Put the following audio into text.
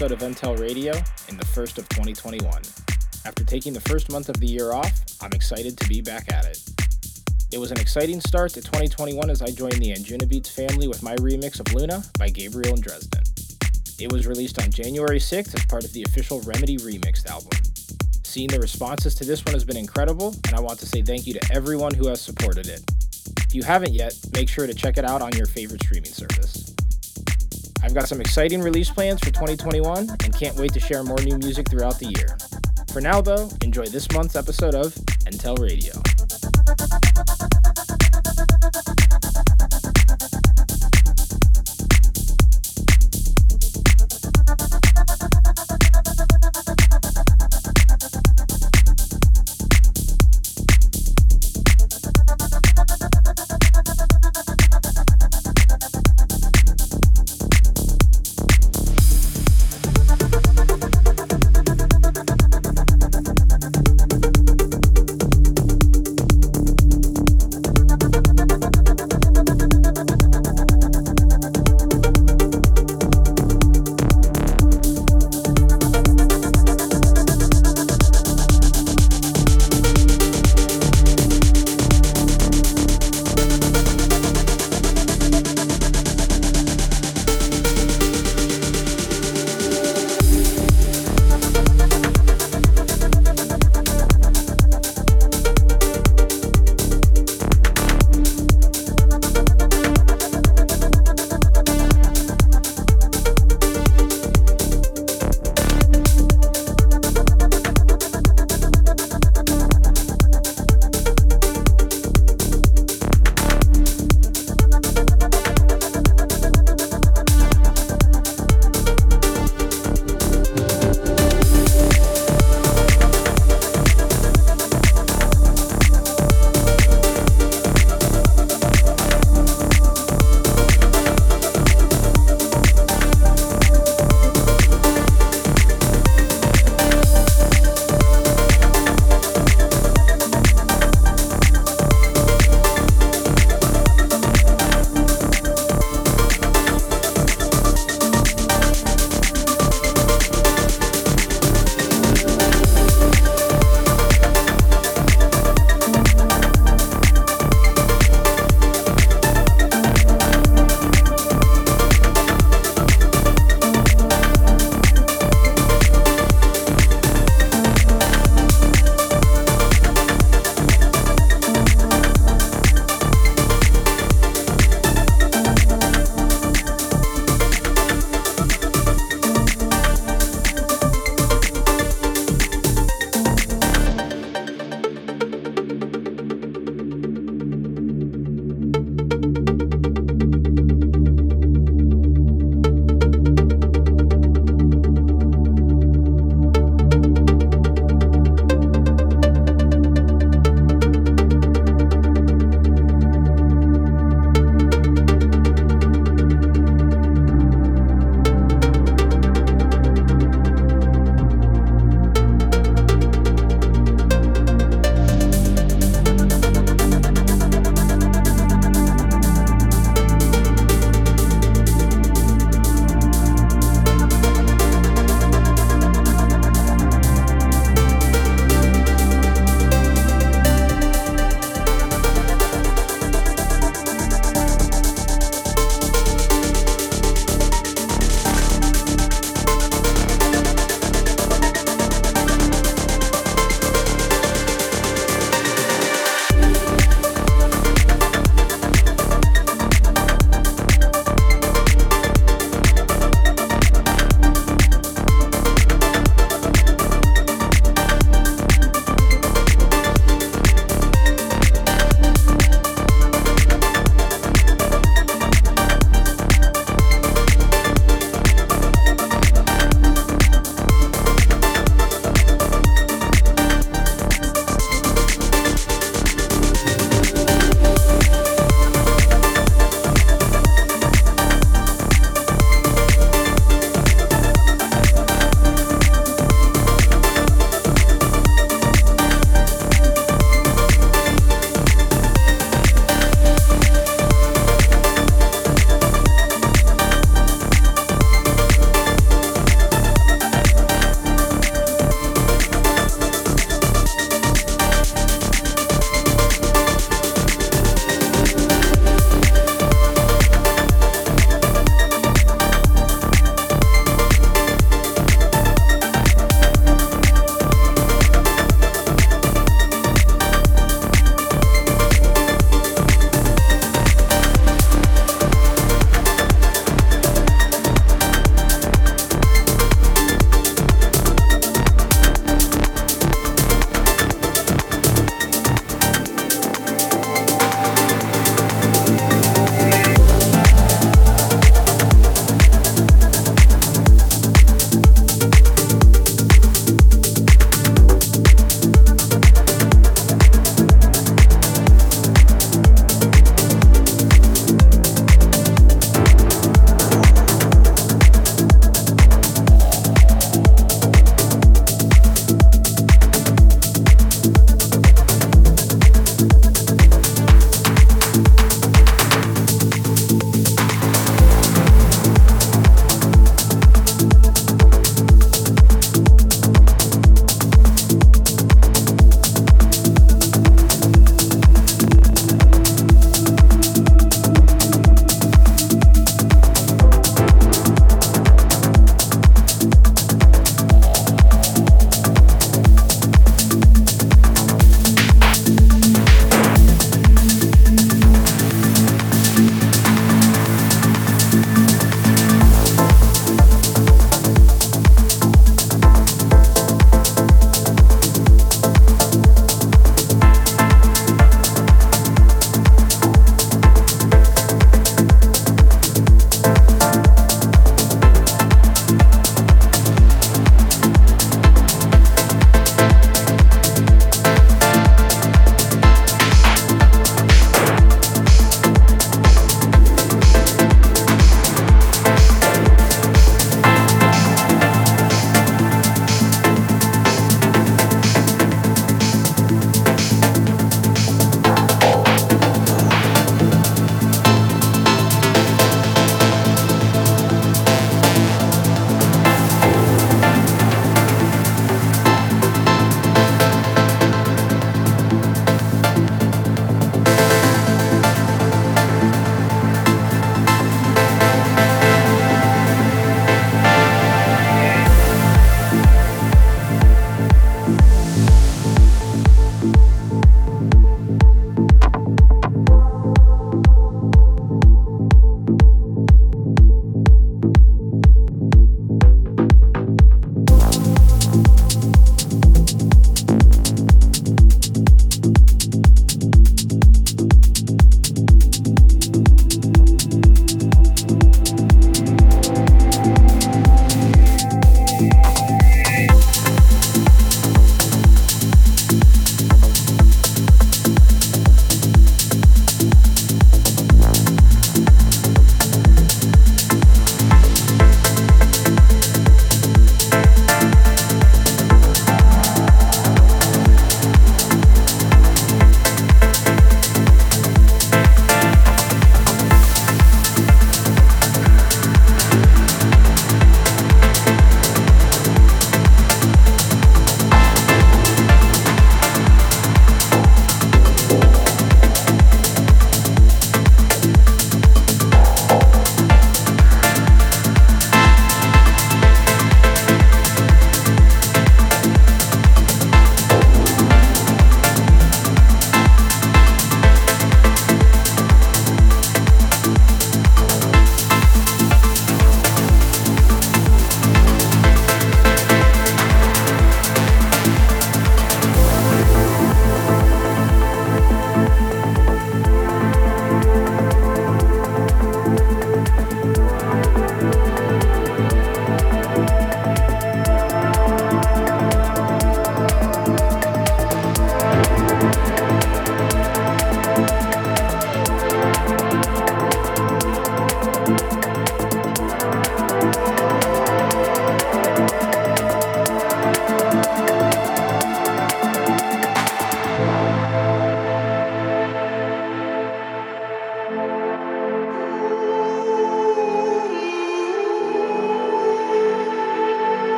episode of Intel Radio in the first of 2021. After taking the first month of the year off, I'm excited to be back at it. It was an exciting start to 2021 as I joined the Anjunabeats family with my remix of Luna by Gabriel and Dresden. It was released on January 6th as part of the official Remedy Remixed album. Seeing the responses to this one has been incredible, and I want to say thank you to everyone who has supported it. If you haven't yet, make sure to check it out on your favorite streaming service. I've got some exciting release plans for 2021 and can't wait to share more new music throughout the year. For now, though, enjoy this month's episode of Intel Radio.